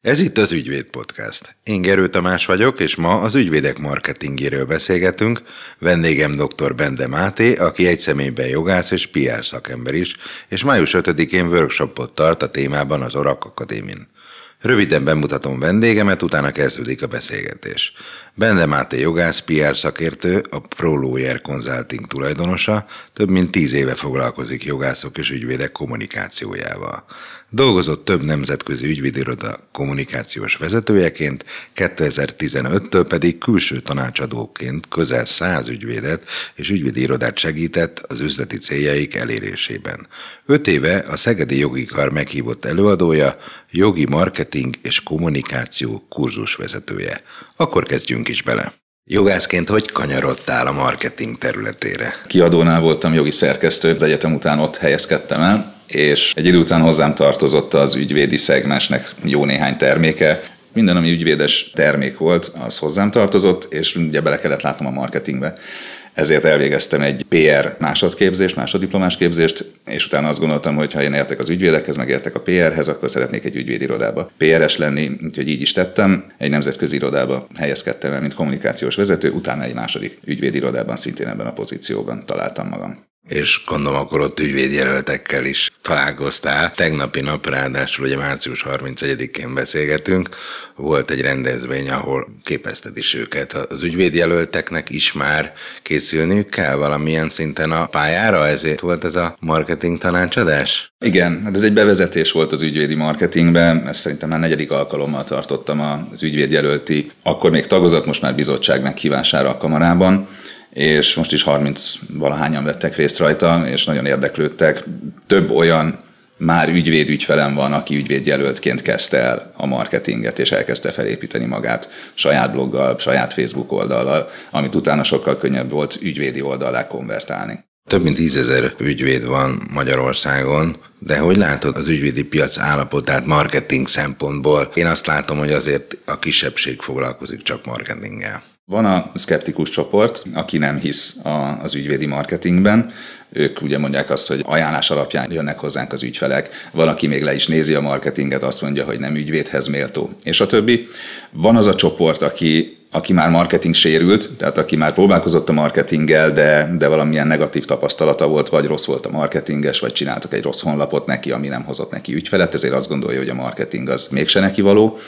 Ez itt az Ügyvéd Podcast. Én Gerő Tamás vagyok, és ma az ügyvédek marketingéről beszélgetünk. Vendégem dr. Bende Máté, aki egy személyben jogász és PR szakember is, és május 5-én workshopot tart a témában az Orak Akadémin. Röviden bemutatom vendégemet, utána kezdődik a beszélgetés. Bende Máté jogász, PR szakértő, a ProLawyer Consulting tulajdonosa, több mint tíz éve foglalkozik jogászok és ügyvédek kommunikációjával. Dolgozott több nemzetközi ügyvédiroda kommunikációs vezetőjeként, 2015-től pedig külső tanácsadóként közel 100 ügyvédet és ügyvédi segített az üzleti céljaik elérésében. Öt éve a Szegedi Jogi Kar meghívott előadója, jogi marketing és kommunikáció kurzus vezetője. Akkor kezdjünk is bele. Jogászként hogy kanyarodtál a marketing területére? Kiadónál voltam jogi szerkesztő, az egyetem után ott helyezkedtem el, és egy idő után hozzám tartozott az ügyvédi szegmensnek jó néhány terméke. Minden, ami ügyvédes termék volt, az hozzám tartozott, és ugye bele kellett látnom a marketingbe ezért elvégeztem egy PR másodképzést, másoddiplomás képzést, és utána azt gondoltam, hogy ha én értek az ügyvédekhez, meg értek a PR-hez, akkor szeretnék egy ügyvédirodába PRS lenni, úgyhogy így is tettem. Egy nemzetközi irodába helyezkedtem el, mint kommunikációs vezető, utána egy második ügyvédirodában szintén ebben a pozícióban találtam magam és gondolom akkor ott ügyvédjelöltekkel is találkoztál. Tegnapi nap ráadásul ugye március 31-én beszélgetünk, volt egy rendezvény, ahol képezted is őket. Az ügyvédjelölteknek is már készülniük kell valamilyen szinten a pályára, ezért volt ez a marketing tanácsadás? Igen, hát ez egy bevezetés volt az ügyvédi marketingben, ezt szerintem már negyedik alkalommal tartottam az ügyvédjelölti, akkor még tagozat, most már bizottság meghívására a kamarában és most is 30 valahányan vettek részt rajta, és nagyon érdeklődtek. Több olyan már ügyvéd ügyfelem van, aki ügyvédjelöltként kezdte el a marketinget, és elkezdte felépíteni magát saját bloggal, saját Facebook oldallal, amit utána sokkal könnyebb volt ügyvédi oldalá konvertálni. Több mint tízezer ügyvéd van Magyarországon, de hogy látod az ügyvédi piac állapotát marketing szempontból? Én azt látom, hogy azért a kisebbség foglalkozik csak marketinggel. Van a szkeptikus csoport, aki nem hisz az ügyvédi marketingben, ők ugye mondják azt, hogy ajánlás alapján jönnek hozzánk az ügyfelek, valaki még le is nézi a marketinget, azt mondja, hogy nem ügyvédhez méltó, és a többi. Van az a csoport, aki aki már marketing sérült, tehát aki már próbálkozott a marketinggel, de, de valamilyen negatív tapasztalata volt, vagy rossz volt a marketinges, vagy csináltak egy rossz honlapot neki, ami nem hozott neki ügyfelet, ezért azt gondolja, hogy a marketing az mégse neki való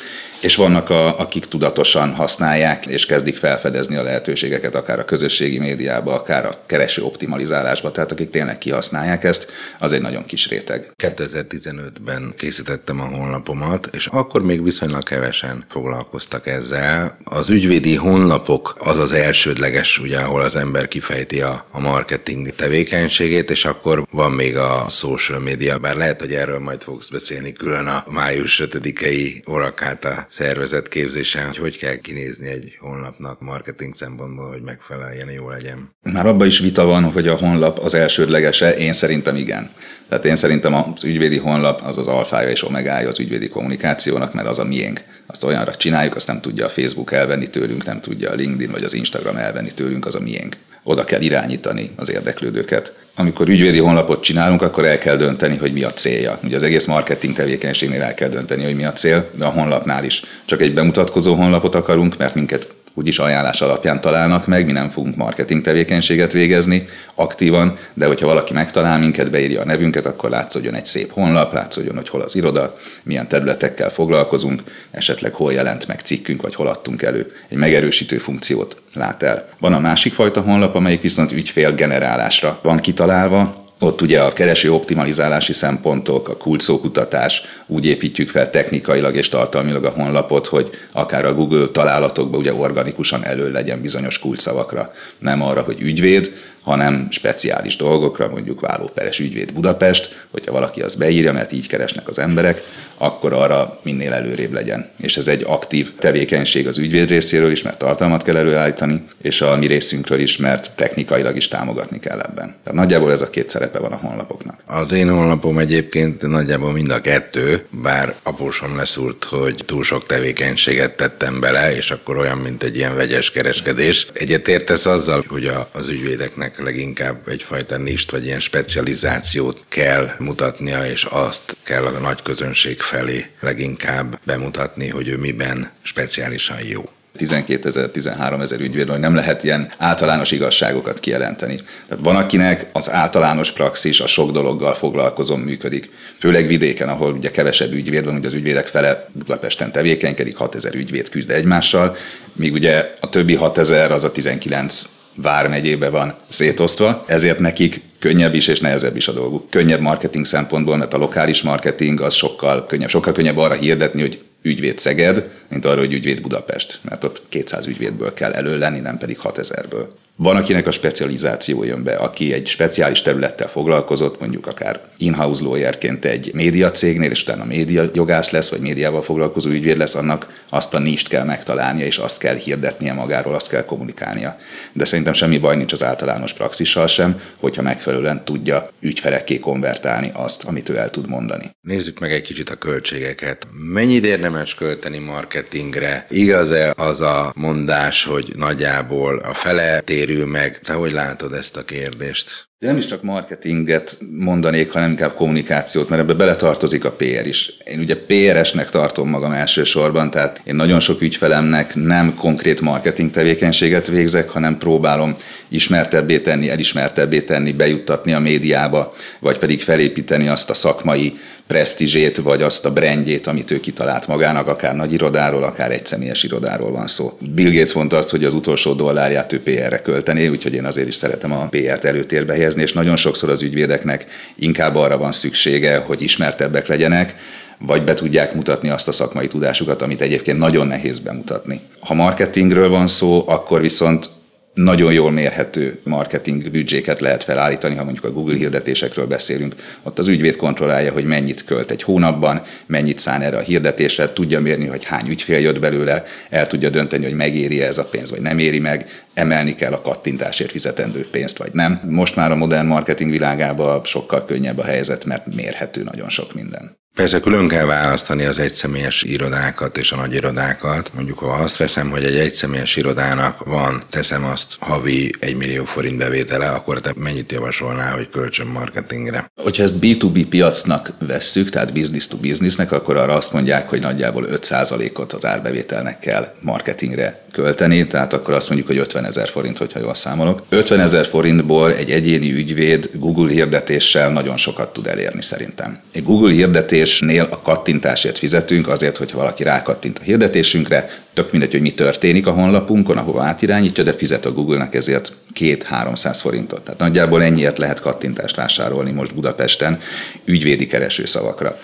és vannak, a, akik tudatosan használják, és kezdik felfedezni a lehetőségeket, akár a közösségi médiába, akár a kereső optimalizálásba, tehát akik tényleg kihasználják ezt, az egy nagyon kis réteg. 2015-ben készítettem a honlapomat, és akkor még viszonylag kevesen foglalkoztak ezzel. Az ügyvédi honlapok az az elsődleges, ugye, ahol az ember kifejti a, a marketing tevékenységét, és akkor van még a social media, bár lehet, hogy erről majd fogsz beszélni külön a május 5-i Orakáta szervezet képzésen, hogy hogy kell kinézni egy honlapnak marketing szempontból, hogy megfeleljen, jó legyen. Már abban is vita van, hogy a honlap az elsődlegese, én szerintem igen. Tehát én szerintem az ügyvédi honlap az az alfája és omegája az ügyvédi kommunikációnak, mert az a miénk. Azt olyanra csináljuk, azt nem tudja a Facebook elvenni tőlünk, nem tudja a LinkedIn vagy az Instagram elvenni tőlünk, az a miénk. Oda kell irányítani az érdeklődőket. Amikor ügyvédi honlapot csinálunk, akkor el kell dönteni, hogy mi a célja. Ugye az egész marketing tevékenységnél el kell dönteni, hogy mi a cél, de a honlapnál is. Csak egy bemutatkozó honlapot akarunk, mert minket úgyis ajánlás alapján találnak meg, mi nem fogunk marketing tevékenységet végezni aktívan, de hogyha valaki megtalál minket, beírja a nevünket, akkor látszódjon egy szép honlap, látszódjon, hogy hol az iroda, milyen területekkel foglalkozunk, esetleg hol jelent meg cikkünk, vagy hol adtunk elő. Egy megerősítő funkciót lát el. Van a másik fajta honlap, amelyik viszont ügyfél generálásra van kitalálva, ott ugye a kereső optimalizálási szempontok, a kulcsszókutatás, úgy építjük fel technikailag és tartalmilag a honlapot, hogy akár a Google találatokban ugye organikusan elő legyen bizonyos kulcsszavakra. Nem arra, hogy ügyvéd, hanem speciális dolgokra, mondjuk vállóperes ügyvéd Budapest, hogyha valaki azt beírja, mert így keresnek az emberek, akkor arra minél előrébb legyen. És ez egy aktív tevékenység az ügyvéd részéről is, mert tartalmat kell előállítani, és a mi részünkről is, mert technikailag is támogatni kell ebben. Tehát nagyjából ez a két szerepe van a honlapoknak. Az én honlapom egyébként nagyjából mind a kettő, bár apósom leszúrt, hogy túl sok tevékenységet tettem bele, és akkor olyan, mint egy ilyen vegyes kereskedés. Egyetértesz azzal, hogy az ügyvédeknek leginkább egyfajta nist, vagy ilyen specializációt kell mutatnia, és azt kell a nagy közönség felé leginkább bemutatni, hogy ő miben speciálisan jó. 12 ezer, 13 ezer ügyvéd, hogy nem lehet ilyen általános igazságokat kijelenteni. Tehát van, akinek az általános praxis a sok dologgal foglalkozom működik. Főleg vidéken, ahol ugye kevesebb ügyvéd van, ugye az ügyvédek fele Budapesten tevékenykedik, 6 ezer ügyvéd küzd egymással, míg ugye a többi 6 ezer az a 19 vármegyébe van szétosztva, ezért nekik könnyebb is és nehezebb is a dolguk. Könnyebb marketing szempontból, mert a lokális marketing az sokkal könnyebb. Sokkal könnyebb arra hirdetni, hogy ügyvéd Szeged, mint arra, hogy ügyvéd Budapest, mert ott 200 ügyvédből kell elő lenni, nem pedig 6000-ből. Van, akinek a specializáció jön be, aki egy speciális területtel foglalkozott, mondjuk akár in-house lawyerként egy média cégnél, és utána média jogász lesz, vagy médiával foglalkozó ügyvéd lesz, annak azt a nist kell megtalálnia, és azt kell hirdetnie magáról, azt kell kommunikálnia. De szerintem semmi baj nincs az általános praxissal sem, hogyha megfelelően tudja ügyfelekké konvertálni azt, amit ő el tud mondani. Nézzük meg egy kicsit a költségeket. Mennyit érdemes költeni marketingre? Igaz-e az a mondás, hogy nagyjából a fele tér térül meg. Te hogy látod ezt a kérdést? De nem is csak marketinget mondanék, hanem inkább kommunikációt, mert ebbe beletartozik a PR is. Én ugye PR-esnek tartom magam elsősorban, tehát én nagyon sok ügyfelemnek nem konkrét marketing tevékenységet végzek, hanem próbálom ismertebbé tenni, elismertebbé tenni, bejuttatni a médiába, vagy pedig felépíteni azt a szakmai presztízsét, vagy azt a brandjét, amit ő kitalált magának, akár nagy irodáról, akár egy személyes irodáról van szó. Bill Gates mondta azt, hogy az utolsó dollárját ő PR-re költené, úgyhogy én azért is szeretem a PR-t előtérbe helyezni, és nagyon sokszor az ügyvédeknek inkább arra van szüksége, hogy ismertebbek legyenek, vagy be tudják mutatni azt a szakmai tudásukat, amit egyébként nagyon nehéz bemutatni. Ha marketingről van szó, akkor viszont nagyon jól mérhető marketing büdzséket lehet felállítani, ha mondjuk a Google hirdetésekről beszélünk. Ott az ügyvéd kontrollálja, hogy mennyit költ egy hónapban, mennyit szán erre a hirdetésre, tudja mérni, hogy hány ügyfél jött belőle, el tudja dönteni, hogy megéri ez a pénz, vagy nem éri meg, emelni kell a kattintásért fizetendő pénzt, vagy nem. Most már a modern marketing világában sokkal könnyebb a helyzet, mert mérhető nagyon sok minden. Persze külön kell választani az egyszemélyes irodákat és a nagy irodákat. Mondjuk, ha azt veszem, hogy egy egyszemélyes irodának van, teszem azt havi 1 millió forint bevétele, akkor te mennyit javasolnál, hogy költsön marketingre? Hogyha ezt B2B piacnak vesszük, tehát business to businessnek, akkor arra azt mondják, hogy nagyjából 5%-ot az árbevételnek kell marketingre költeni, tehát akkor azt mondjuk, hogy 50 ezer forint, hogyha jól számolok. 50 ezer forintból egy egyéni ügyvéd Google hirdetéssel nagyon sokat tud elérni szerintem. Egy Google hirdetésnél a kattintásért fizetünk, azért, hogy valaki rákattint a hirdetésünkre, tök mindegy, hogy mi történik a honlapunkon, ahova átirányítja, de fizet a Google-nak ezért 2-300 forintot. Tehát nagyjából ennyiért lehet kattintást vásárolni most Budapesten ügyvédi keresőszavakra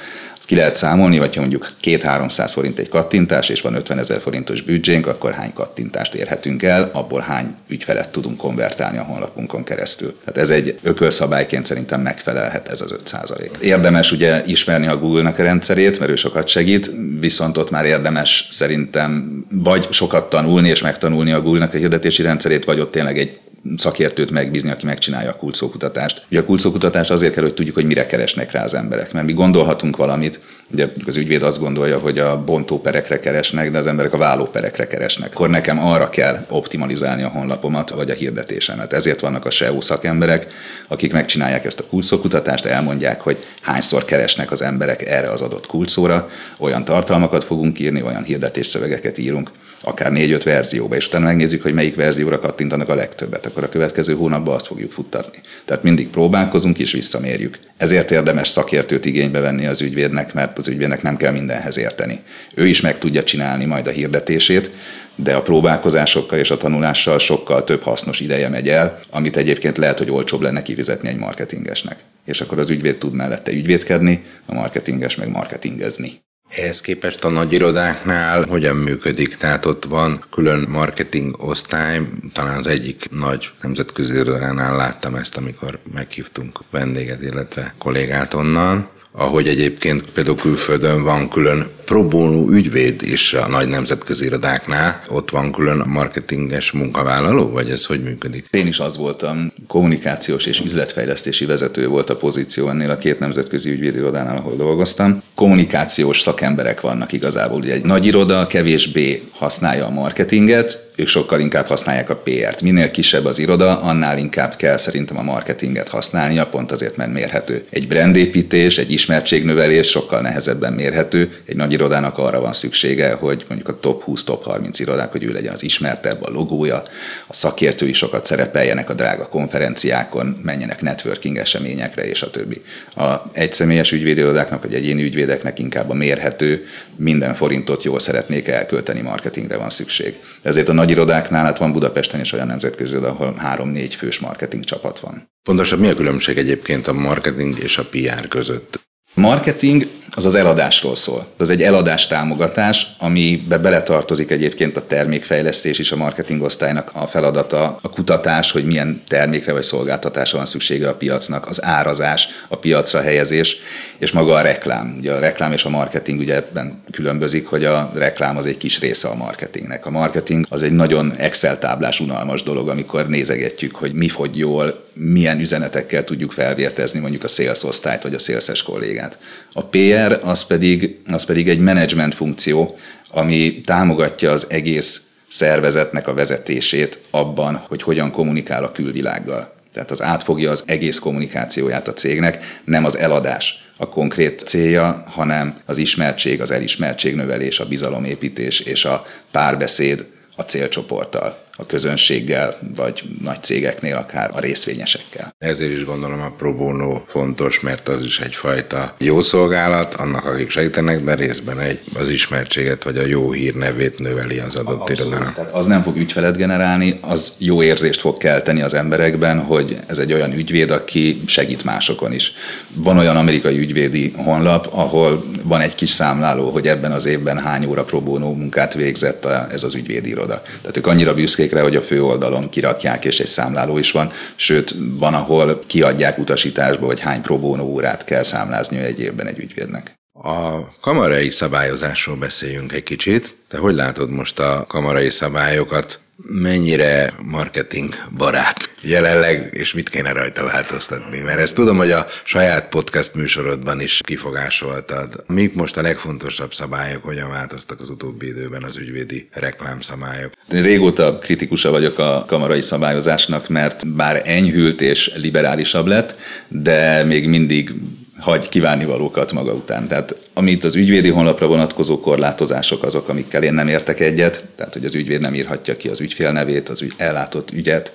ki lehet számolni, ha mondjuk 2-300 forint egy kattintás, és van 50 ezer forintos büdzsénk, akkor hány kattintást érhetünk el, abból hány ügyfelet tudunk konvertálni a honlapunkon keresztül. Tehát ez egy ökölszabályként szerintem megfelelhet ez az 5 Érdemes ugye ismerni a Google-nak a rendszerét, mert ő sokat segít, viszont ott már érdemes szerintem vagy sokat tanulni és megtanulni a Google-nak a hirdetési rendszerét, vagy ott tényleg egy szakértőt megbízni, aki megcsinálja a kulcókutatást. Ugye a kulcókutatás azért kell, hogy tudjuk, hogy mire keresnek rá az emberek, mert mi gondolhatunk valamit, Ugye az ügyvéd azt gondolja, hogy a bontóperekre keresnek, de az emberek a vállóperekre keresnek. Akkor nekem arra kell optimalizálni a honlapomat, vagy a hirdetésemet. Ezért vannak a SEO szakemberek, akik megcsinálják ezt a kulcókutatást, elmondják, hogy hányszor keresnek az emberek erre az adott kulcóra, olyan tartalmakat fogunk írni, olyan hirdetésszövegeket írunk, akár négy-öt verzióba, és utána megnézzük, hogy melyik verzióra kattintanak a legtöbbet, akkor a következő hónapban azt fogjuk futtatni. Tehát mindig próbálkozunk és visszamérjük. Ezért érdemes szakértőt igénybe venni az ügyvédnek, mert az ügyvédnek nem kell mindenhez érteni. Ő is meg tudja csinálni majd a hirdetését, de a próbálkozásokkal és a tanulással sokkal több hasznos ideje megy el, amit egyébként lehet, hogy olcsóbb lenne kifizetni egy marketingesnek. És akkor az ügyvéd tud mellette ügyvédkedni, a marketinges meg marketingezni. Ehhez képest a nagy irodáknál hogyan működik? Tehát ott van külön marketing osztály, talán az egyik nagy nemzetközi irodánál láttam ezt, amikor meghívtunk vendéget, illetve kollégát onnan ahogy egyébként például külföldön van külön próbónú ügyvéd is a nagy nemzetközi irodáknál, ott van külön marketinges munkavállaló, vagy ez hogy működik? Én is az voltam, kommunikációs és üzletfejlesztési vezető volt a pozíció ennél a két nemzetközi ügyvédirodánál, ahol dolgoztam. Kommunikációs szakemberek vannak igazából. Ugye egy nagy iroda kevésbé használja a marketinget, ők sokkal inkább használják a PR-t. Minél kisebb az iroda, annál inkább kell szerintem a marketinget használnia, pont azért, mert mérhető. Egy brandépítés, egy ismertségnövelés sokkal nehezebben mérhető. Egy nagy irodának arra van szüksége, hogy mondjuk a top 20, top 30 irodák, hogy ő legyen az ismertebb, a logója, a szakértői sokat szerepeljenek a drága konferenciákon, menjenek networking eseményekre, és a többi. A egyszemélyes ügyvédirodáknak, vagy egyéni ügyvédeknek inkább a mérhető, minden forintot jól szeretnék elkölteni, marketingre van szükség. Ezért a nagy irodáknál, hát van Budapesten is olyan nemzetközi, ahol három-négy fős marketing csapat van. Pontosan mi a különbség egyébként a marketing és a PR között? Marketing az az eladásról szól. Az egy eladás támogatás, amibe beletartozik egyébként a termékfejlesztés is a marketing osztálynak a feladata, a kutatás, hogy milyen termékre vagy szolgáltatásra van szüksége a piacnak, az árazás, a piacra helyezés, és maga a reklám. Ugye a reklám és a marketing ugye ebben különbözik, hogy a reklám az egy kis része a marketingnek. A marketing az egy nagyon Excel táblás, unalmas dolog, amikor nézegetjük, hogy mi fogy jól, milyen üzenetekkel tudjuk felvértezni mondjuk a sales osztályt vagy a sales kollégát. A PR az pedig, az pedig egy menedzsment funkció, ami támogatja az egész szervezetnek a vezetését abban, hogy hogyan kommunikál a külvilággal. Tehát az átfogja az egész kommunikációját a cégnek, nem az eladás a konkrét célja, hanem az ismertség, az elismertség növelés, a bizalomépítés és a párbeszéd a célcsoporttal a közönséggel, vagy nagy cégeknél, akár a részvényesekkel. Ezért is gondolom a pro bono fontos, mert az is egyfajta jó szolgálat, annak, akik segítenek, de részben egy, az ismertséget vagy a jó hírnevét növeli az adott irodának. Az nem fog ügyfelet generálni, az jó érzést fog kelteni az emberekben, hogy ez egy olyan ügyvéd, aki segít másokon is. Van olyan amerikai ügyvédi honlap, ahol van egy kis számláló, hogy ebben az évben hány óra pro bono munkát végzett ez az ügyvédi iroda. Tehát ők annyira büszkék cikkre, hogy a főoldalon kirakják, és egy számláló is van, sőt, van, ahol kiadják utasításba, hogy hány próbónó órát kell számlázni egy évben egy ügyvédnek. A kamarai szabályozásról beszéljünk egy kicsit. Te hogy látod most a kamarai szabályokat? Mennyire marketing barát jelenleg, és mit kéne rajta változtatni? Mert ezt tudom, hogy a saját podcast műsorodban is kifogásoltad. Mik most a legfontosabb szabályok, hogyan változtak az utóbbi időben az ügyvédi reklámszabályok? Én régóta kritikusa vagyok a kamarai szabályozásnak, mert bár enyhült és liberálisabb lett, de még mindig hagy kívánnivalókat maga után. Tehát amit az ügyvédi honlapra vonatkozó korlátozások azok, amikkel én nem értek egyet, tehát hogy az ügyvéd nem írhatja ki az ügyfél nevét, az ügy, ellátott ügyet,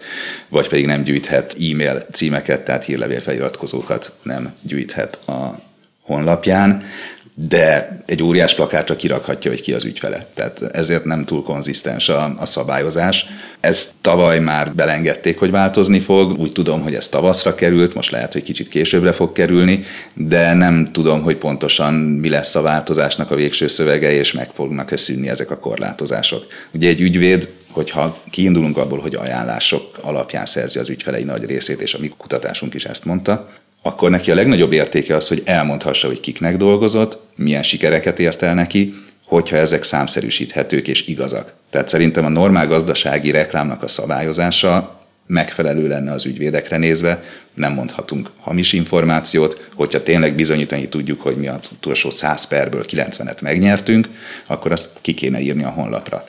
vagy pedig nem gyűjthet e-mail címeket, tehát hírlevélfeliratkozókat nem gyűjthet a honlapján de egy óriás plakátra kirakhatja, hogy ki az ügyfele. Tehát ezért nem túl konzisztens a, a szabályozás. Ezt tavaly már belengedték, hogy változni fog. Úgy tudom, hogy ez tavaszra került, most lehet, hogy kicsit későbbre fog kerülni, de nem tudom, hogy pontosan mi lesz a változásnak a végső szövege, és meg fognak-e szűnni ezek a korlátozások. Ugye egy ügyvéd hogyha kiindulunk abból, hogy ajánlások alapján szerzi az ügyfelei nagy részét, és a mi kutatásunk is ezt mondta, akkor neki a legnagyobb értéke az, hogy elmondhassa, hogy kiknek dolgozott, milyen sikereket ért el neki, hogyha ezek számszerűsíthetők és igazak. Tehát szerintem a normál gazdasági reklámnak a szabályozása megfelelő lenne az ügyvédekre nézve, nem mondhatunk hamis információt, hogyha tényleg bizonyítani tudjuk, hogy mi az utolsó 100 perből 90-et megnyertünk, akkor azt ki kéne írni a honlapra.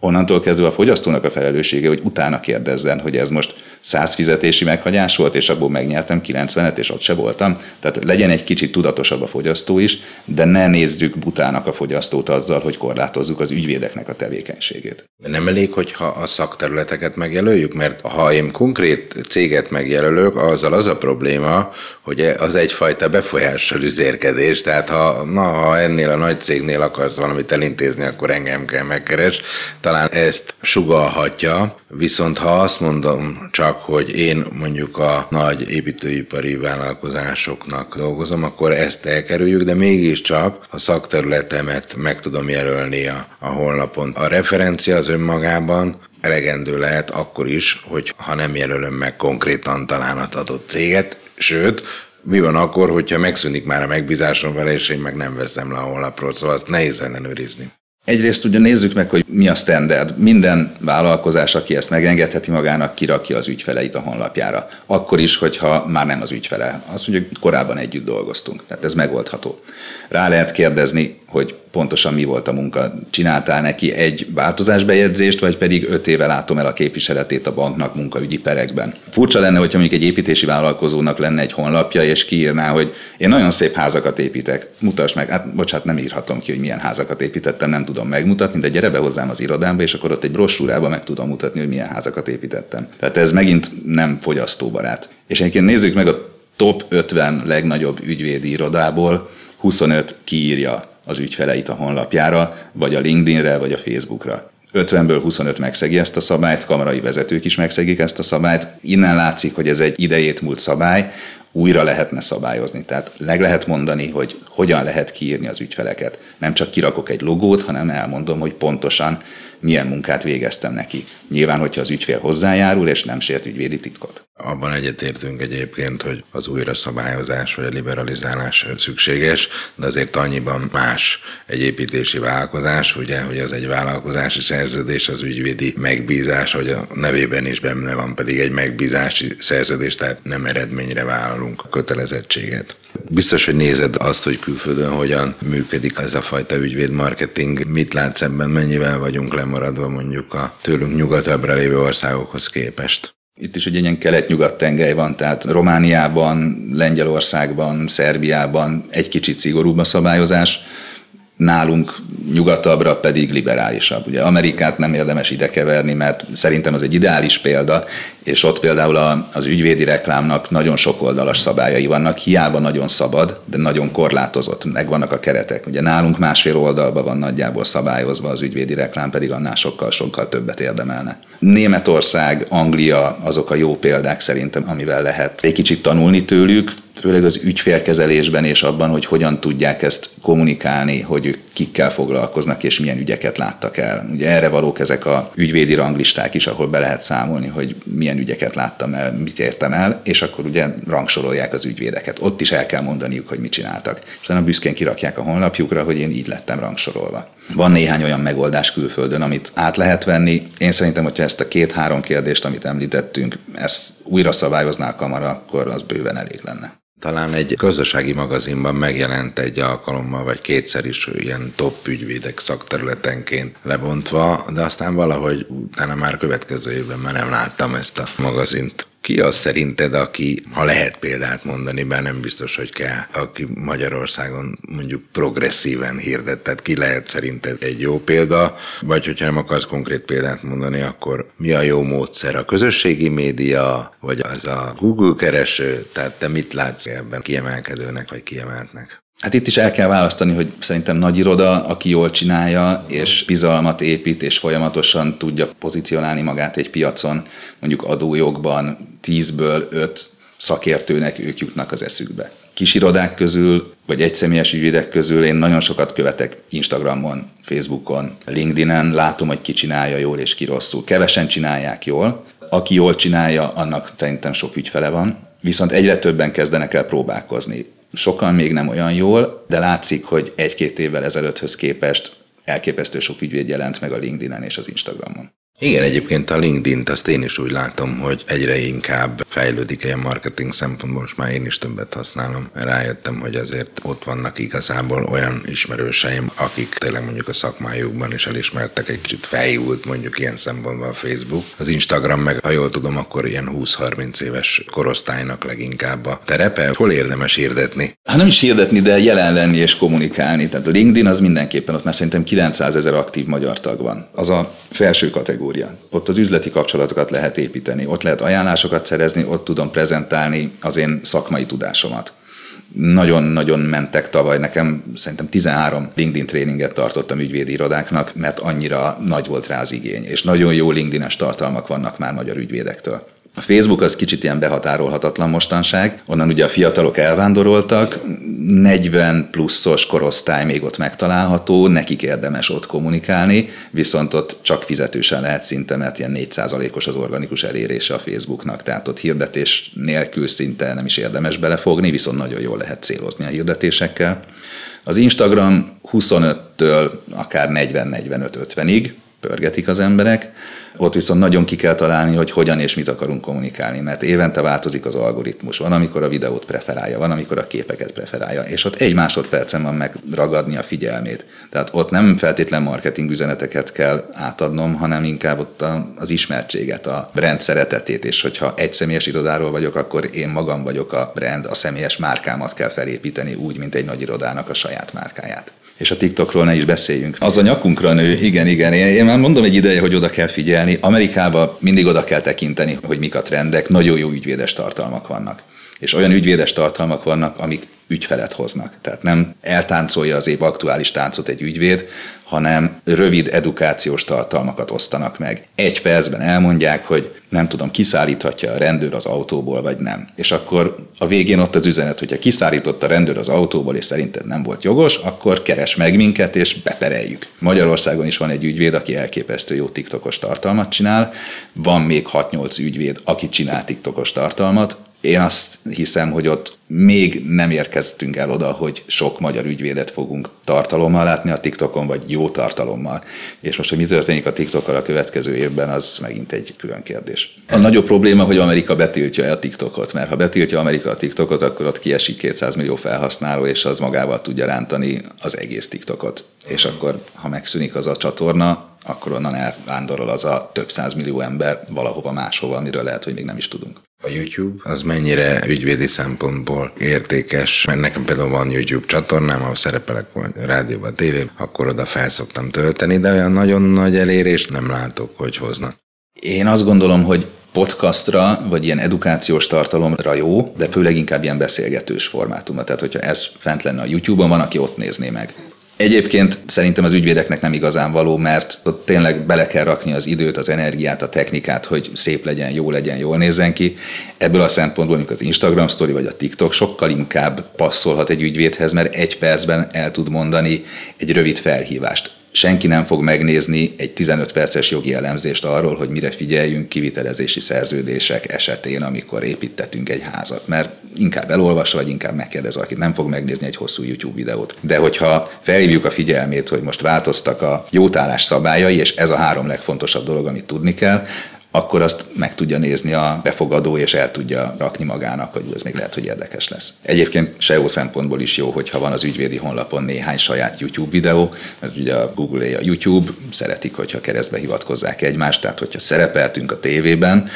Onnantól kezdve a fogyasztónak a felelőssége, hogy utána kérdezzen, hogy ez most száz fizetési meghagyás volt, és abból megnyertem 90-et, és ott se voltam. Tehát legyen egy kicsit tudatosabb a fogyasztó is, de ne nézzük butának a fogyasztót azzal, hogy korlátozzuk az ügyvédeknek a tevékenységét. Nem elég, hogyha a szakterületeket megjelöljük, mert ha én konkrét céget megjelölök, azzal az a probléma, hogy az egyfajta befolyással üzérkedés, tehát ha, na, ha ennél a nagy cégnél akarsz valamit elintézni, akkor engem kell megkeres. Talán ezt sugalhatja, viszont ha azt mondom csak, hogy én mondjuk a nagy építőipari vállalkozásoknak dolgozom, akkor ezt elkerüljük, de mégiscsak a szakterületemet meg tudom jelölni a, a honlapon. A referencia az önmagában elegendő lehet akkor is, hogy ha nem jelölöm meg konkrétan talán adott céget, sőt, mi van akkor, hogyha megszűnik már a megbízásom vele, és én meg nem veszem le a honlapról, szóval azt nehéz ellenőrizni. Egyrészt ugye nézzük meg, hogy mi a standard. Minden vállalkozás, aki ezt megengedheti magának, kirakja az ügyfeleit a honlapjára. Akkor is, hogyha már nem az ügyfele. Azt mondjuk, korábban együtt dolgoztunk. Tehát ez megoldható. Rá lehet kérdezni, hogy pontosan mi volt a munka. Csináltál neki egy változásbejegyzést, vagy pedig öt éve látom el a képviseletét a banknak munkaügyi perekben. Furcsa lenne, hogyha mondjuk egy építési vállalkozónak lenne egy honlapja, és kiírná, hogy én nagyon szép házakat építek, mutasd meg. Hát bocsánat, nem írhatom ki, hogy milyen házakat építettem, nem tudom megmutatni, de gyere be hozzám az irodámba, és akkor ott egy brossúrába meg tudom mutatni, hogy milyen házakat építettem. Tehát ez megint nem fogyasztóbarát. És egyébként nézzük meg a top 50 legnagyobb ügyvédi irodából, 25 kiírja az ügyfeleit a honlapjára, vagy a LinkedInre, vagy a Facebookra. 50-ből 25 megszegi ezt a szabályt, kamarai vezetők is megszegik ezt a szabályt. Innen látszik, hogy ez egy idejét múlt szabály, újra lehetne szabályozni. Tehát meg lehet mondani, hogy hogyan lehet kiírni az ügyfeleket. Nem csak kirakok egy logót, hanem elmondom, hogy pontosan milyen munkát végeztem neki. Nyilván, hogyha az ügyfél hozzájárul, és nem sért ügyvédi titkot. Abban egyetértünk egyébként, hogy az újra szabályozás vagy a liberalizálás szükséges, de azért annyiban más egy építési vállalkozás, ugye, hogy az egy vállalkozási szerződés, az ügyvédi megbízás, hogy a nevében is benne van pedig egy megbízási szerződés, tehát nem eredményre vállalunk a kötelezettséget. Biztos, hogy nézed azt, hogy külföldön hogyan működik ez a fajta ügyvédmarketing. Mit látsz ebben, mennyivel vagyunk lemaradva mondjuk a tőlünk nyugatabbra lévő országokhoz képest? Itt is egy ilyen kelet-nyugat tengely van, tehát Romániában, Lengyelországban, Szerbiában egy kicsit szigorúbb a szabályozás, nálunk nyugatabbra pedig liberálisabb. Ugye Amerikát nem érdemes ide keverni, mert szerintem az egy ideális példa, és ott például az ügyvédi reklámnak nagyon sok oldalas szabályai vannak, hiába nagyon szabad, de nagyon korlátozott, meg vannak a keretek. Ugye nálunk másfél oldalban van nagyjából szabályozva az ügyvédi reklám, pedig annál sokkal-sokkal többet érdemelne. Németország, Anglia azok a jó példák szerintem, amivel lehet egy kicsit tanulni tőlük, főleg az ügyfélkezelésben és abban, hogy hogyan tudják ezt kommunikálni, hogy ők kikkel foglalkoznak és milyen ügyeket láttak el. Ugye erre valók ezek a ügyvédi ranglisták is, ahol be lehet számolni, hogy milyen ügyeket láttam el, mit értem el, és akkor ugye rangsorolják az ügyvédeket. Ott is el kell mondaniuk, hogy mit csináltak. És utána büszkén kirakják a honlapjukra, hogy én így lettem rangsorolva. Van néhány olyan megoldás külföldön, amit át lehet venni. Én szerintem, hogyha ezt a két-három kérdést, amit említettünk, ezt újra szabályozná a kamara, akkor az bőven elég lenne. Talán egy gazdasági magazinban megjelent egy alkalommal, vagy kétszer is ilyen top ügyvédek szakterületenként lebontva, de aztán valahogy utána már következő évben már nem láttam ezt a magazint. Ki az szerinted, aki, ha lehet példát mondani, bár nem biztos, hogy kell, aki Magyarországon mondjuk progresszíven hirdet, tehát ki lehet szerinted egy jó példa, vagy hogyha nem akarsz konkrét példát mondani, akkor mi a jó módszer? A közösségi média, vagy az a Google kereső, tehát te mit látsz ebben kiemelkedőnek, vagy kiemeltnek? Hát itt is el kell választani, hogy szerintem nagy iroda, aki jól csinálja, és bizalmat épít, és folyamatosan tudja pozícionálni magát egy piacon, mondjuk adójogban 10-ből 5 szakértőnek ők jutnak az eszükbe. Kis irodák közül, vagy egyszemélyes ügyvédek közül én nagyon sokat követek Instagramon, Facebookon, LinkedInen, látom, hogy ki csinálja jól és ki rosszul. Kevesen csinálják jól. Aki jól csinálja, annak szerintem sok ügyfele van, viszont egyre többen kezdenek el próbálkozni sokan még nem olyan jól, de látszik, hogy egy-két évvel ezelőtthöz képest elképesztő sok ügyvéd jelent meg a LinkedIn-en és az Instagramon. Igen, egyébként a LinkedIn-t azt én is úgy látom, hogy egyre inkább fejlődik ilyen marketing szempontból, most már én is többet használom. Rájöttem, hogy azért ott vannak igazából olyan ismerőseim, akik tényleg mondjuk a szakmájukban is elismertek, egy kicsit fejült mondjuk ilyen szempontból a Facebook. Az Instagram meg, ha jól tudom, akkor ilyen 20-30 éves korosztálynak leginkább a terepe. Hol érdemes hirdetni? Hát nem is hirdetni, de jelen lenni és kommunikálni. Tehát a LinkedIn az mindenképpen ott, mert szerintem 900 ezer aktív magyar tag van. Az a felső kategória kategória. Ott az üzleti kapcsolatokat lehet építeni, ott lehet ajánlásokat szerezni, ott tudom prezentálni az én szakmai tudásomat nagyon-nagyon mentek tavaly. Nekem szerintem 13 LinkedIn tréninget tartottam ügyvédi irodáknak, mert annyira nagy volt rá az igény, és nagyon jó LinkedIn-es tartalmak vannak már magyar ügyvédektől. A Facebook az kicsit ilyen behatárolhatatlan mostanság, onnan ugye a fiatalok elvándoroltak, 40 pluszos korosztály még ott megtalálható, nekik érdemes ott kommunikálni, viszont ott csak fizetősen lehet szinte, mert ilyen 4%-os az organikus elérése a Facebooknak, tehát ott hirdetés nélkül szinte nem is érdemes belefogni, viszont nagyon jól lehet célozni a hirdetésekkel. Az Instagram 25-től akár 40-45-50-ig pörgetik az emberek, ott viszont nagyon ki kell találni, hogy hogyan és mit akarunk kommunikálni, mert évente változik az algoritmus. Van, amikor a videót preferálja, van, amikor a képeket preferálja, és ott egy másodpercen van megragadni a figyelmét. Tehát ott nem feltétlen marketing üzeneteket kell átadnom, hanem inkább ott az ismertséget, a brand szeretetét, és hogyha egy személyes irodáról vagyok, akkor én magam vagyok a brand, a személyes márkámat kell felépíteni úgy, mint egy nagy irodának a saját márkáját és a TikTokról ne is beszéljünk. Az a nyakunkra nő, igen, igen. Én, én már mondom egy ideje, hogy oda kell figyelni. Amerikában mindig oda kell tekinteni, hogy mik a trendek. Nagyon jó ügyvédes tartalmak vannak. És olyan ügyvédes tartalmak vannak, amik ügyfelet hoznak. Tehát nem eltáncolja az év aktuális táncot egy ügyvéd, hanem rövid edukációs tartalmakat osztanak meg. Egy percben elmondják, hogy nem tudom, kiszállíthatja a rendőr az autóból, vagy nem. És akkor a végén ott az üzenet, hogyha kiszállított a rendőr az autóból, és szerinted nem volt jogos, akkor keres meg minket, és bepereljük. Magyarországon is van egy ügyvéd, aki elképesztő jó TikTokos tartalmat csinál, van még 6-8 ügyvéd, aki csinál TikTokos tartalmat, én azt hiszem, hogy ott még nem érkeztünk el oda, hogy sok magyar ügyvédet fogunk tartalommal látni a TikTokon, vagy jó tartalommal. És most, hogy mi történik a TikTokkal a következő évben, az megint egy külön kérdés. A nagyobb probléma, hogy Amerika betiltja a TikTokot, mert ha betiltja Amerika a TikTokot, akkor ott kiesik 200 millió felhasználó, és az magával tudja rántani az egész TikTokot. És akkor, ha megszűnik az a csatorna, akkor onnan elvándorol az a több millió ember valahova máshova, amiről lehet, hogy még nem is tudunk. A YouTube az mennyire ügyvédi szempontból értékes, mert nekem például van YouTube csatornám, ahol szerepelek rádióban, tévében, akkor oda felszoktam tölteni, de olyan nagyon nagy elérést nem látok, hogy hoznak. Én azt gondolom, hogy podcastra, vagy ilyen edukációs tartalomra jó, de főleg inkább ilyen beszélgetős formátumra. Tehát, hogyha ez fent lenne a YouTube-on, van, aki ott nézné meg. Egyébként szerintem az ügyvédeknek nem igazán való, mert ott tényleg bele kell rakni az időt, az energiát, a technikát, hogy szép legyen, jó legyen, jól nézzen ki. Ebből a szempontból, amikor az Instagram story vagy a TikTok sokkal inkább passzolhat egy ügyvédhez, mert egy percben el tud mondani egy rövid felhívást senki nem fog megnézni egy 15 perces jogi elemzést arról, hogy mire figyeljünk kivitelezési szerződések esetén, amikor építettünk egy házat. Mert inkább elolvassa, vagy inkább megkérdez akit nem fog megnézni egy hosszú YouTube videót. De hogyha felhívjuk a figyelmét, hogy most változtak a jótállás szabályai, és ez a három legfontosabb dolog, amit tudni kell, akkor azt meg tudja nézni a befogadó, és el tudja rakni magának, hogy ez még lehet, hogy érdekes lesz. Egyébként SEO szempontból is jó, hogyha van az ügyvédi honlapon néhány saját YouTube videó, ez ugye a Google a YouTube, szeretik, hogyha keresztbe hivatkozzák egymást, tehát hogyha szerepeltünk a tévében,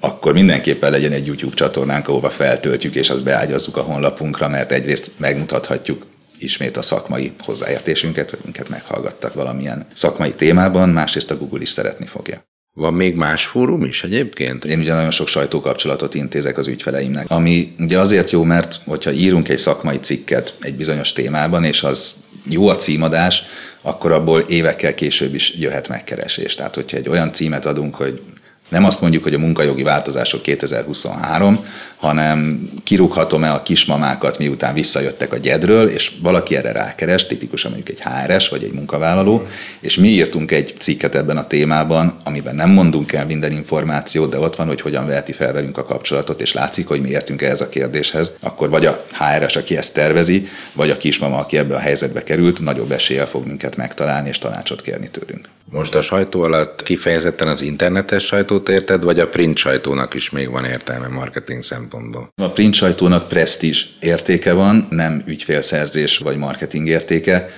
akkor mindenképpen legyen egy YouTube csatornánk, ahova feltöltjük, és azt beágyazzuk a honlapunkra, mert egyrészt megmutathatjuk ismét a szakmai hozzáértésünket, hogy minket meghallgattak valamilyen szakmai témában, másrészt a Google is szeretni fogja. Van még más fórum is egyébként? Én ugye nagyon sok sajtókapcsolatot intézek az ügyfeleimnek, ami ugye azért jó, mert hogyha írunk egy szakmai cikket egy bizonyos témában, és az jó a címadás, akkor abból évekkel később is jöhet megkeresés. Tehát, hogyha egy olyan címet adunk, hogy nem azt mondjuk, hogy a munkajogi változások 2023, hanem kirúghatom-e a kismamákat, miután visszajöttek a gyedről, és valaki erre rákeres, tipikusan mondjuk egy HRS vagy egy munkavállaló, és mi írtunk egy cikket ebben a témában, amiben nem mondunk el minden információt, de ott van, hogy hogyan veheti fel velünk a kapcsolatot, és látszik, hogy mi értünk ehhez a kérdéshez, akkor vagy a HRS, aki ezt tervezi, vagy a kismama, aki ebbe a helyzetbe került, nagyobb eséllyel fog minket megtalálni és tanácsot kérni tőlünk. Most a sajtó alatt kifejezetten az internetes sajtót érted, vagy a print sajtónak is még van értelme marketing szempontból? A print sajtónak presztízs értéke van, nem ügyfélszerzés vagy marketing értéke.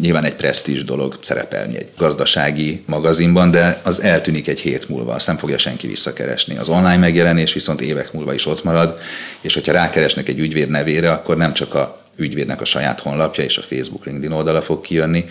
Nyilván egy presztízs dolog szerepelni egy gazdasági magazinban, de az eltűnik egy hét múlva, azt nem fogja senki visszakeresni. Az online megjelenés viszont évek múlva is ott marad, és hogyha rákeresnek egy ügyvéd nevére, akkor nem csak a ügyvédnek a saját honlapja és a Facebook LinkedIn oldala fog kijönni,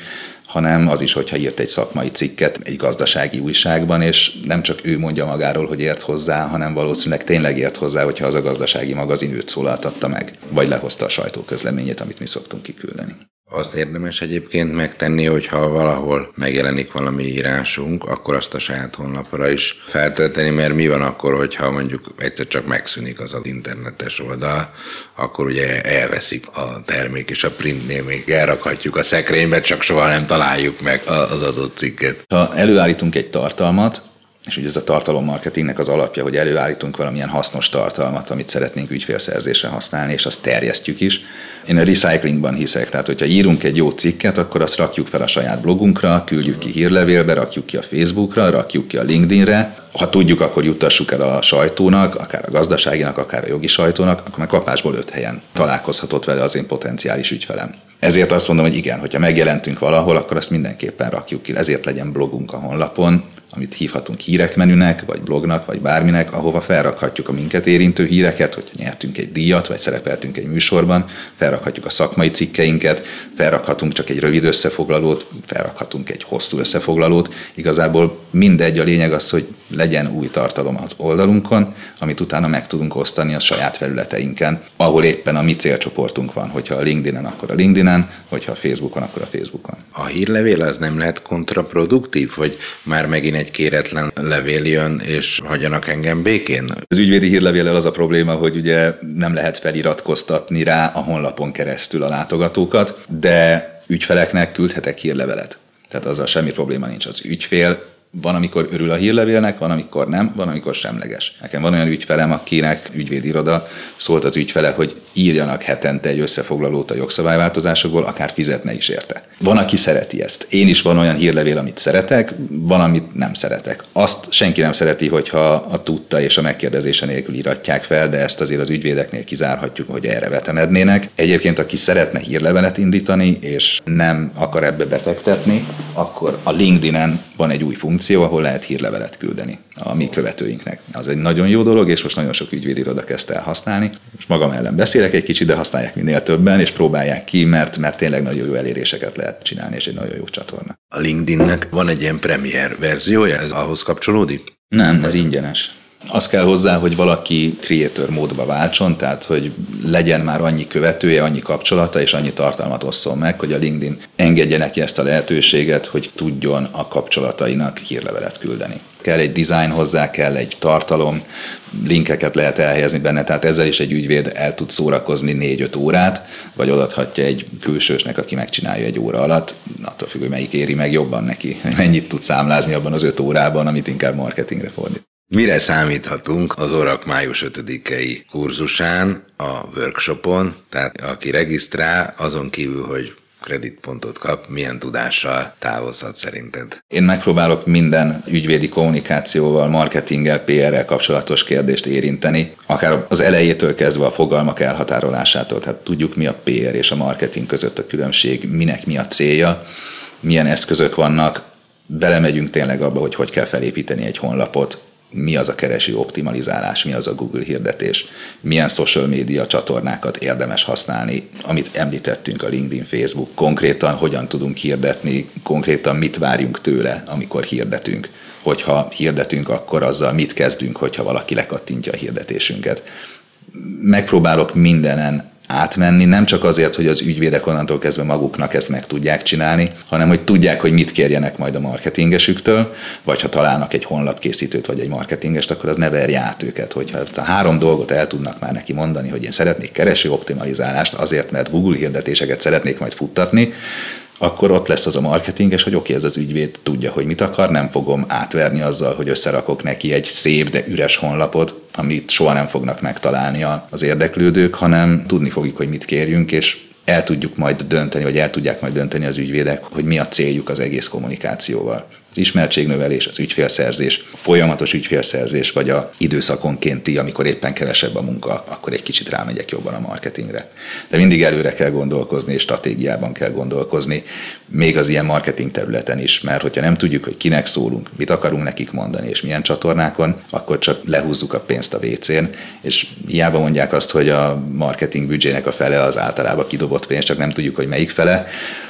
hanem az is, hogyha írt egy szakmai cikket egy gazdasági újságban, és nem csak ő mondja magáról, hogy ért hozzá, hanem valószínűleg tényleg ért hozzá, hogyha az a gazdasági magazin őt szólaltatta meg, vagy lehozta a sajtóközleményét, amit mi szoktunk kiküldeni. Azt érdemes egyébként megtenni, hogyha valahol megjelenik valami írásunk, akkor azt a saját honlapra is feltölteni, mert mi van akkor, hogyha mondjuk egyszer csak megszűnik az az internetes oldal, akkor ugye elveszik a termék, és a printnél még elrakhatjuk a szekrénybe, csak soha nem találjuk meg az adott cikket. Ha előállítunk egy tartalmat, és ugye ez a tartalommarketingnek az alapja, hogy előállítunk valamilyen hasznos tartalmat, amit szeretnénk ügyfélszerzésre használni, és azt terjesztjük is. Én a recyclingban hiszek, tehát hogyha írunk egy jó cikket, akkor azt rakjuk fel a saját blogunkra, küldjük ki hírlevélbe, rakjuk ki a Facebookra, rakjuk ki a LinkedInre. Ha tudjuk, akkor juttassuk el a sajtónak, akár a gazdaságinak, akár a jogi sajtónak, akkor meg kapásból öt helyen találkozhatott vele az én potenciális ügyfelem. Ezért azt mondom, hogy igen, hogyha megjelentünk valahol, akkor azt mindenképpen rakjuk ki. Ezért legyen blogunk a honlapon, amit hívhatunk hírekmenünek, vagy blognak, vagy bárminek, ahova felrakhatjuk a minket érintő híreket, hogyha nyertünk egy díjat, vagy szerepeltünk egy műsorban, felrakhatjuk a szakmai cikkeinket, felrakhatunk csak egy rövid összefoglalót, felrakhatunk egy hosszú összefoglalót. Igazából mindegy, a lényeg az, hogy legyen új tartalom az oldalunkon, amit utána meg tudunk osztani a saját felületeinken, ahol éppen a mi célcsoportunk van. Hogyha a LinkedIn-en, akkor a LinkedIn-en, hogyha a Facebookon, akkor a Facebookon. A hírlevél az nem lehet kontraproduktív, hogy már megint kéretlen levél jön, és hagyjanak engem békén? Az ügyvédi hírlevéllel az a probléma, hogy ugye nem lehet feliratkoztatni rá a honlapon keresztül a látogatókat, de ügyfeleknek küldhetek hírlevelet. Tehát azzal semmi probléma nincs. Az ügyfél van, amikor örül a hírlevélnek, van, amikor nem, van, amikor semleges. Nekem van olyan ügyfelem, akinek ügyvédiroda szólt az ügyfele, hogy írjanak hetente egy összefoglalót a jogszabályváltozásokból, akár fizetne is érte. Van, aki szereti ezt. Én is van olyan hírlevél, amit szeretek, van, amit nem szeretek. Azt senki nem szereti, hogyha a tudta és a megkérdezése nélkül iratják fel, de ezt azért az ügyvédeknél kizárhatjuk, hogy erre vetemednének. Egyébként, aki szeretne hírlevelet indítani, és nem akar ebbe befektetni, akkor a LinkedIn-en van egy új funkció, ahol lehet hírlevelet küldeni a mi követőinknek. Az egy nagyon jó dolog, és most nagyon sok ügyvédiroda kezdte el használni. Most magam ellen beszélek egy kicsit, de használják minél többen, és próbálják ki, mert, mert tényleg nagyon jó eléréseket lehet csinálni, és egy nagyon jó csatorna. A LinkedInnek van egy ilyen premier verziója, ez ahhoz kapcsolódik? Nem, ez ingyenes. Az kell hozzá, hogy valaki creator módba váltson, tehát hogy legyen már annyi követője, annyi kapcsolata és annyi tartalmat osszon meg, hogy a LinkedIn engedje neki ezt a lehetőséget, hogy tudjon a kapcsolatainak hírlevelet küldeni. Kell egy design hozzá, kell egy tartalom, linkeket lehet elhelyezni benne, tehát ezzel is egy ügyvéd el tud szórakozni 4-5 órát, vagy odaadhatja egy külsősnek, aki megcsinálja egy óra alatt, attól függ, hogy melyik éri meg jobban neki, mennyit tud számlázni abban az 5 órában, amit inkább marketingre fordít. Mire számíthatunk az Orak május 5-i kurzusán, a workshopon, tehát aki regisztrál, azon kívül, hogy kreditpontot kap, milyen tudással távozhat szerinted? Én megpróbálok minden ügyvédi kommunikációval, marketinggel, PR-rel kapcsolatos kérdést érinteni, akár az elejétől kezdve a fogalmak elhatárolásától, tehát tudjuk mi a PR és a marketing között a különbség, minek mi a célja, milyen eszközök vannak, belemegyünk tényleg abba, hogy hogy kell felépíteni egy honlapot, mi az a kereső optimalizálás, mi az a Google hirdetés, milyen social média csatornákat érdemes használni, amit említettünk a LinkedIn, Facebook, konkrétan hogyan tudunk hirdetni, konkrétan mit várjunk tőle, amikor hirdetünk. Hogyha hirdetünk, akkor azzal mit kezdünk, hogyha valaki lekattintja a hirdetésünket. Megpróbálok mindenen átmenni, nem csak azért, hogy az ügyvédek onnantól kezdve maguknak ezt meg tudják csinálni, hanem hogy tudják, hogy mit kérjenek majd a marketingesüktől, vagy ha találnak egy honlapkészítőt vagy egy marketingest, akkor az ne verje át őket. Hogyha a három dolgot el tudnak már neki mondani, hogy én szeretnék kereső optimalizálást azért, mert Google hirdetéseket szeretnék majd futtatni, akkor ott lesz az a marketinges, hogy oké, okay, ez az ügyvéd tudja, hogy mit akar, nem fogom átverni azzal, hogy összerakok neki egy szép, de üres honlapot, amit soha nem fognak megtalálni az érdeklődők, hanem tudni fogjuk, hogy mit kérjünk, és el tudjuk majd dönteni, vagy el tudják majd dönteni az ügyvédek, hogy mi a céljuk az egész kommunikációval ismertségnövelés, az ügyfélszerzés, folyamatos ügyfélszerzés, vagy a időszakonkénti, amikor éppen kevesebb a munka, akkor egy kicsit rámegyek jobban a marketingre. De mindig előre kell gondolkozni, és stratégiában kell gondolkozni, még az ilyen marketing területen is, mert hogyha nem tudjuk, hogy kinek szólunk, mit akarunk nekik mondani, és milyen csatornákon, akkor csak lehúzzuk a pénzt a WC-n, és hiába mondják azt, hogy a marketing büdzsének a fele az általában kidobott pénz, csak nem tudjuk, hogy melyik fele,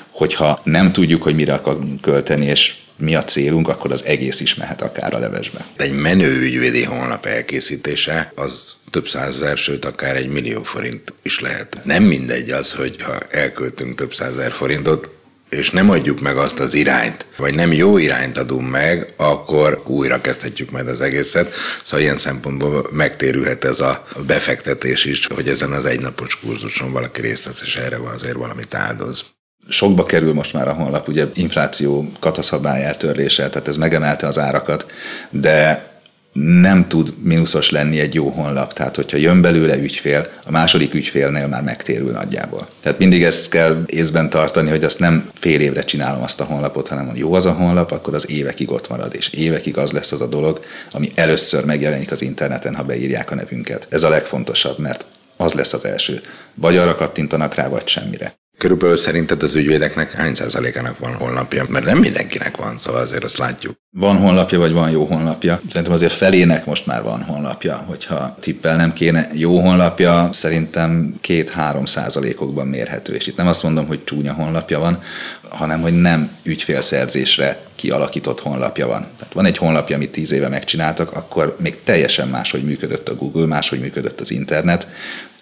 hogyha nem tudjuk, hogy mire akarunk költeni, és mi a célunk, akkor az egész is mehet akár a levesbe. Egy menő ügyvédi honlap elkészítése az több százezer, sőt akár egy millió forint is lehet. Nem mindegy az, hogy ha elköltünk több százezer forintot, és nem adjuk meg azt az irányt, vagy nem jó irányt adunk meg, akkor újra kezdhetjük majd az egészet. Szóval ilyen szempontból megtérülhet ez a befektetés is, hogy ezen az egynapos kurzuson valaki részt vesz, és erre azért valamit áldoz sokba kerül most már a honlap, ugye infláció kataszabály eltörlése, tehát ez megemelte az árakat, de nem tud mínuszos lenni egy jó honlap. Tehát, hogyha jön belőle ügyfél, a második ügyfélnél már megtérül nagyjából. Tehát mindig ezt kell észben tartani, hogy azt nem fél évre csinálom azt a honlapot, hanem ha jó az a honlap, akkor az évekig ott marad, és évekig az lesz az a dolog, ami először megjelenik az interneten, ha beírják a nevünket. Ez a legfontosabb, mert az lesz az első. Vagy arra kattintanak rá, vagy semmire. Körülbelül szerinted az ügyvédeknek hány százalékának van honlapja? Mert nem mindenkinek van, szóval azért azt látjuk. Van honlapja, vagy van jó honlapja? Szerintem azért felének most már van honlapja, hogyha tippel nem kéne. Jó honlapja szerintem két-három százalékokban mérhető, és itt nem azt mondom, hogy csúnya honlapja van, hanem hogy nem ügyfélszerzésre kialakított honlapja van. Tehát van egy honlapja, amit tíz éve megcsináltak, akkor még teljesen máshogy működött a Google, máshogy működött az internet.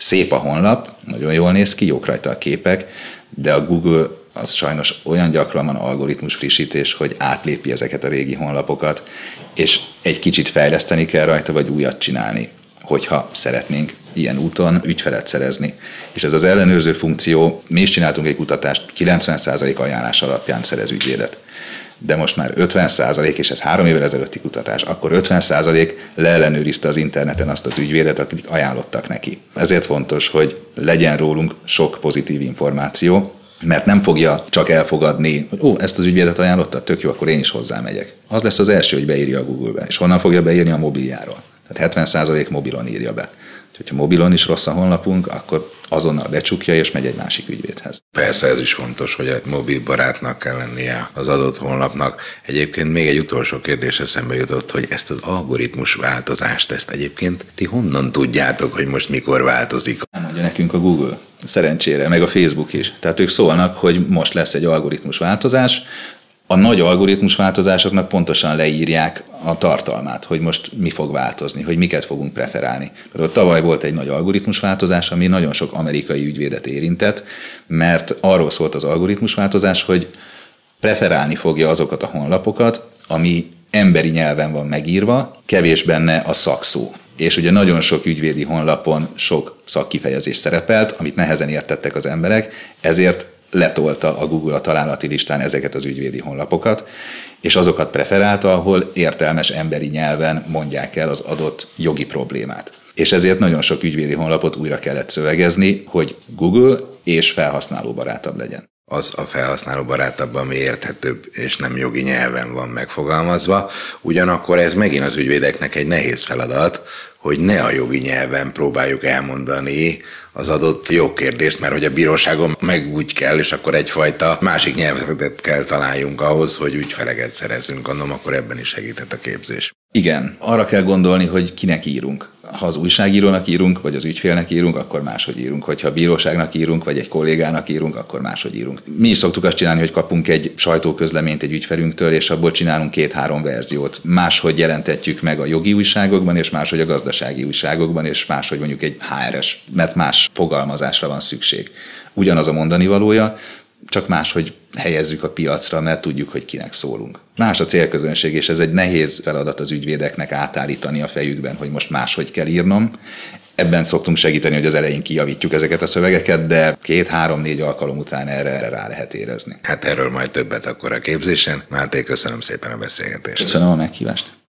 Szép a honlap, nagyon jól néz ki, jók rajta a képek, de a Google az sajnos olyan gyakran van algoritmus frissítés, hogy átlépi ezeket a régi honlapokat, és egy kicsit fejleszteni kell rajta, vagy újat csinálni, hogyha szeretnénk ilyen úton ügyfelet szerezni. És ez az ellenőrző funkció, mi is csináltunk egy kutatást, 90% ajánlás alapján szerez ügyvédet de most már 50 százalék, és ez három évvel ezelőtti kutatás, akkor 50 százalék leellenőrizte az interneten azt az ügyvédet, akit ajánlottak neki. Ezért fontos, hogy legyen rólunk sok pozitív információ, mert nem fogja csak elfogadni, hogy ó, ezt az ügyvédet ajánlotta, tök jó, akkor én is hozzámegyek. Az lesz az első, hogy beírja a Google-be. És honnan fogja beírni a mobiljáról? Tehát 70% mobilon írja be. Hogyha mobilon is rossz a honlapunk, akkor azonnal becsukja és megy egy másik ügyvédhez. Persze ez is fontos, hogy egy mobil barátnak kell lennie az adott honlapnak. Egyébként még egy utolsó kérdés eszembe jutott, hogy ezt az algoritmus változást, ezt egyébként ti honnan tudjátok, hogy most mikor változik? Nem mondja nekünk a Google. Szerencsére, meg a Facebook is. Tehát ők szólnak, hogy most lesz egy algoritmus változás, a nagy algoritmus változásoknak pontosan leírják a tartalmát, hogy most mi fog változni, hogy miket fogunk preferálni. Például tavaly volt egy nagy algoritmus változás, ami nagyon sok amerikai ügyvédet érintett, mert arról szólt az algoritmus változás, hogy preferálni fogja azokat a honlapokat, ami emberi nyelven van megírva, kevés benne a szakszó. És ugye nagyon sok ügyvédi honlapon sok szakkifejezés szerepelt, amit nehezen értettek az emberek, ezért letolta a Google a találati listán ezeket az ügyvédi honlapokat, és azokat preferálta, ahol értelmes emberi nyelven mondják el az adott jogi problémát. És ezért nagyon sok ügyvédi honlapot újra kellett szövegezni, hogy Google és felhasználó barátabb legyen az a felhasználó barátabb, ami érthetőbb és nem jogi nyelven van megfogalmazva. Ugyanakkor ez megint az ügyvédeknek egy nehéz feladat, hogy ne a jogi nyelven próbáljuk elmondani az adott jogkérdést, mert hogy a bíróságon meg úgy kell, és akkor egyfajta másik nyelvezetet kell találjunk ahhoz, hogy ügyfeleget szerezzünk, gondolom, akkor ebben is segített a képzés. Igen, arra kell gondolni, hogy kinek írunk. Ha az újságírónak írunk, vagy az ügyfélnek írunk, akkor máshogy írunk. Hogyha a bíróságnak írunk, vagy egy kollégának írunk, akkor máshogy írunk. Mi is szoktuk azt csinálni, hogy kapunk egy sajtóközleményt egy ügyfelünktől, és abból csinálunk két-három verziót. Máshogy jelentetjük meg a jogi újságokban, és máshogy a gazdasági újságokban, és máshogy mondjuk egy HRS, mert más fogalmazásra van szükség. Ugyanaz a mondani valója, csak máshogy helyezzük a piacra, mert tudjuk, hogy kinek szólunk. Más a célközönség, és ez egy nehéz feladat az ügyvédeknek átállítani a fejükben, hogy most máshogy kell írnom. Ebben szoktunk segíteni, hogy az elején kijavítjuk ezeket a szövegeket, de két-három-négy alkalom után erre, erre rá lehet érezni. Hát erről majd többet akkor a képzésen. Máté, köszönöm szépen a beszélgetést. Köszönöm a meghívást.